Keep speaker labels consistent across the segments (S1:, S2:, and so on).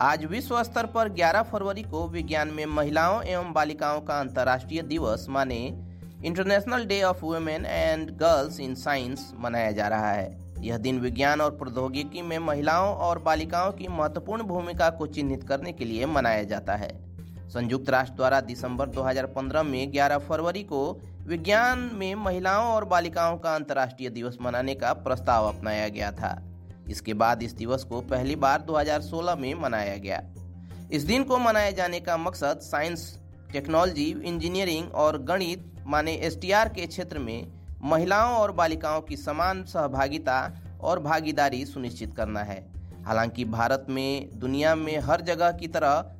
S1: आज विश्व स्तर पर 11 फरवरी को विज्ञान में महिलाओं एवं बालिकाओं का अंतर्राष्ट्रीय दिवस माने international day of women and girls in science मनाया जा रहा है। यह दिन विज्ञान और प्रौद्योगिकी में महिलाओं और बालिकाओं की महत्वपूर्ण भूमिका को चिन्हित करने के लिए मनाया जाता है। संयुक्त राष्ट्र द्वारा दिसंबर 2015 में 11 फरवरी को विज्ञान में महिलाओं और बालिकाओं का अंतर्राष्ट्रीय दिवस मनाने का प्रस्ताव अपनाया गया था। इसके बाद इस दिवस को पहली बार 2016 में मनाया गया। इस दिन को मनाए जाने का मकसद साइंस, टेक्नोलॉजी, इंजीनियरिंग और गणित, माने एसटीआर के क्षेत्र में महिलाओं और बालिकाओं की समान सहभागिता और भागीदारी सुनिश्चित करना है। हालाँकि भारत में, दुनिया में हर जगह की तरह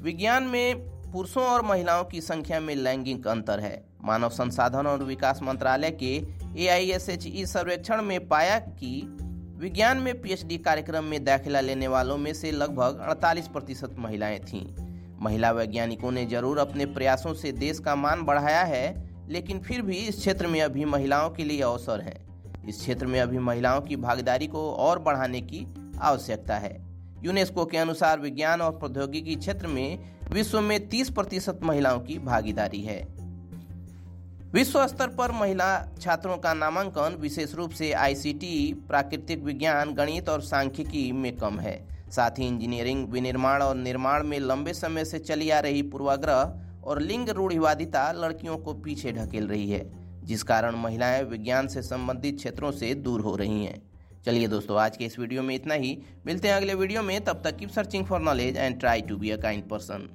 S1: विज्ञान में पुरुषों और महिलाओं की संख्या में लैंगिक अंतर है। मानव संसाधन और विकास मंत्रालय के ए सर्वेक्षण में पाया कि विज्ञान में पीएचडी कार्यक्रम में दाखिला लेने वालों में से लगभग 48 प्रतिशत महिलाएँ थीं। महिला वैज्ञानिकों ने ज़रूर अपने प्रयासों से देश का मान बढ़ाया है, लेकिन फिर भी इस क्षेत्र में अभी महिलाओं के लिए अवसर है। इस क्षेत्र में अभी महिलाओं की भागीदारी को और बढ़ाने की आवश्यकता है। यूनेस्को के अनुसार विज्ञान और प्रौद्योगिकी क्षेत्र में विश्व में 30 प्रतिशत महिलाओं की भागीदारी है। विश्व स्तर पर महिला छात्रों का नामांकन, विशेष रूप से आईसीटी, प्राकृतिक विज्ञान, गणित और सांख्यिकी में कम है। साथ ही इंजीनियरिंग, विनिर्माण और निर्माण में लंबे समय से चली आ रही पूर्वाग्रह और लिंग रूढ़िवादिता लड़कियों को पीछे ढकेल रही है, जिस कारण महिलाएँ विज्ञान से संबंधित क्षेत्रों से दूर हो रही हैं। चलिए दोस्तों, आज के इस वीडियो में इतना ही। मिलते हैं अगले वीडियो में। तब तक keep searching for knowledge and try to be a kind person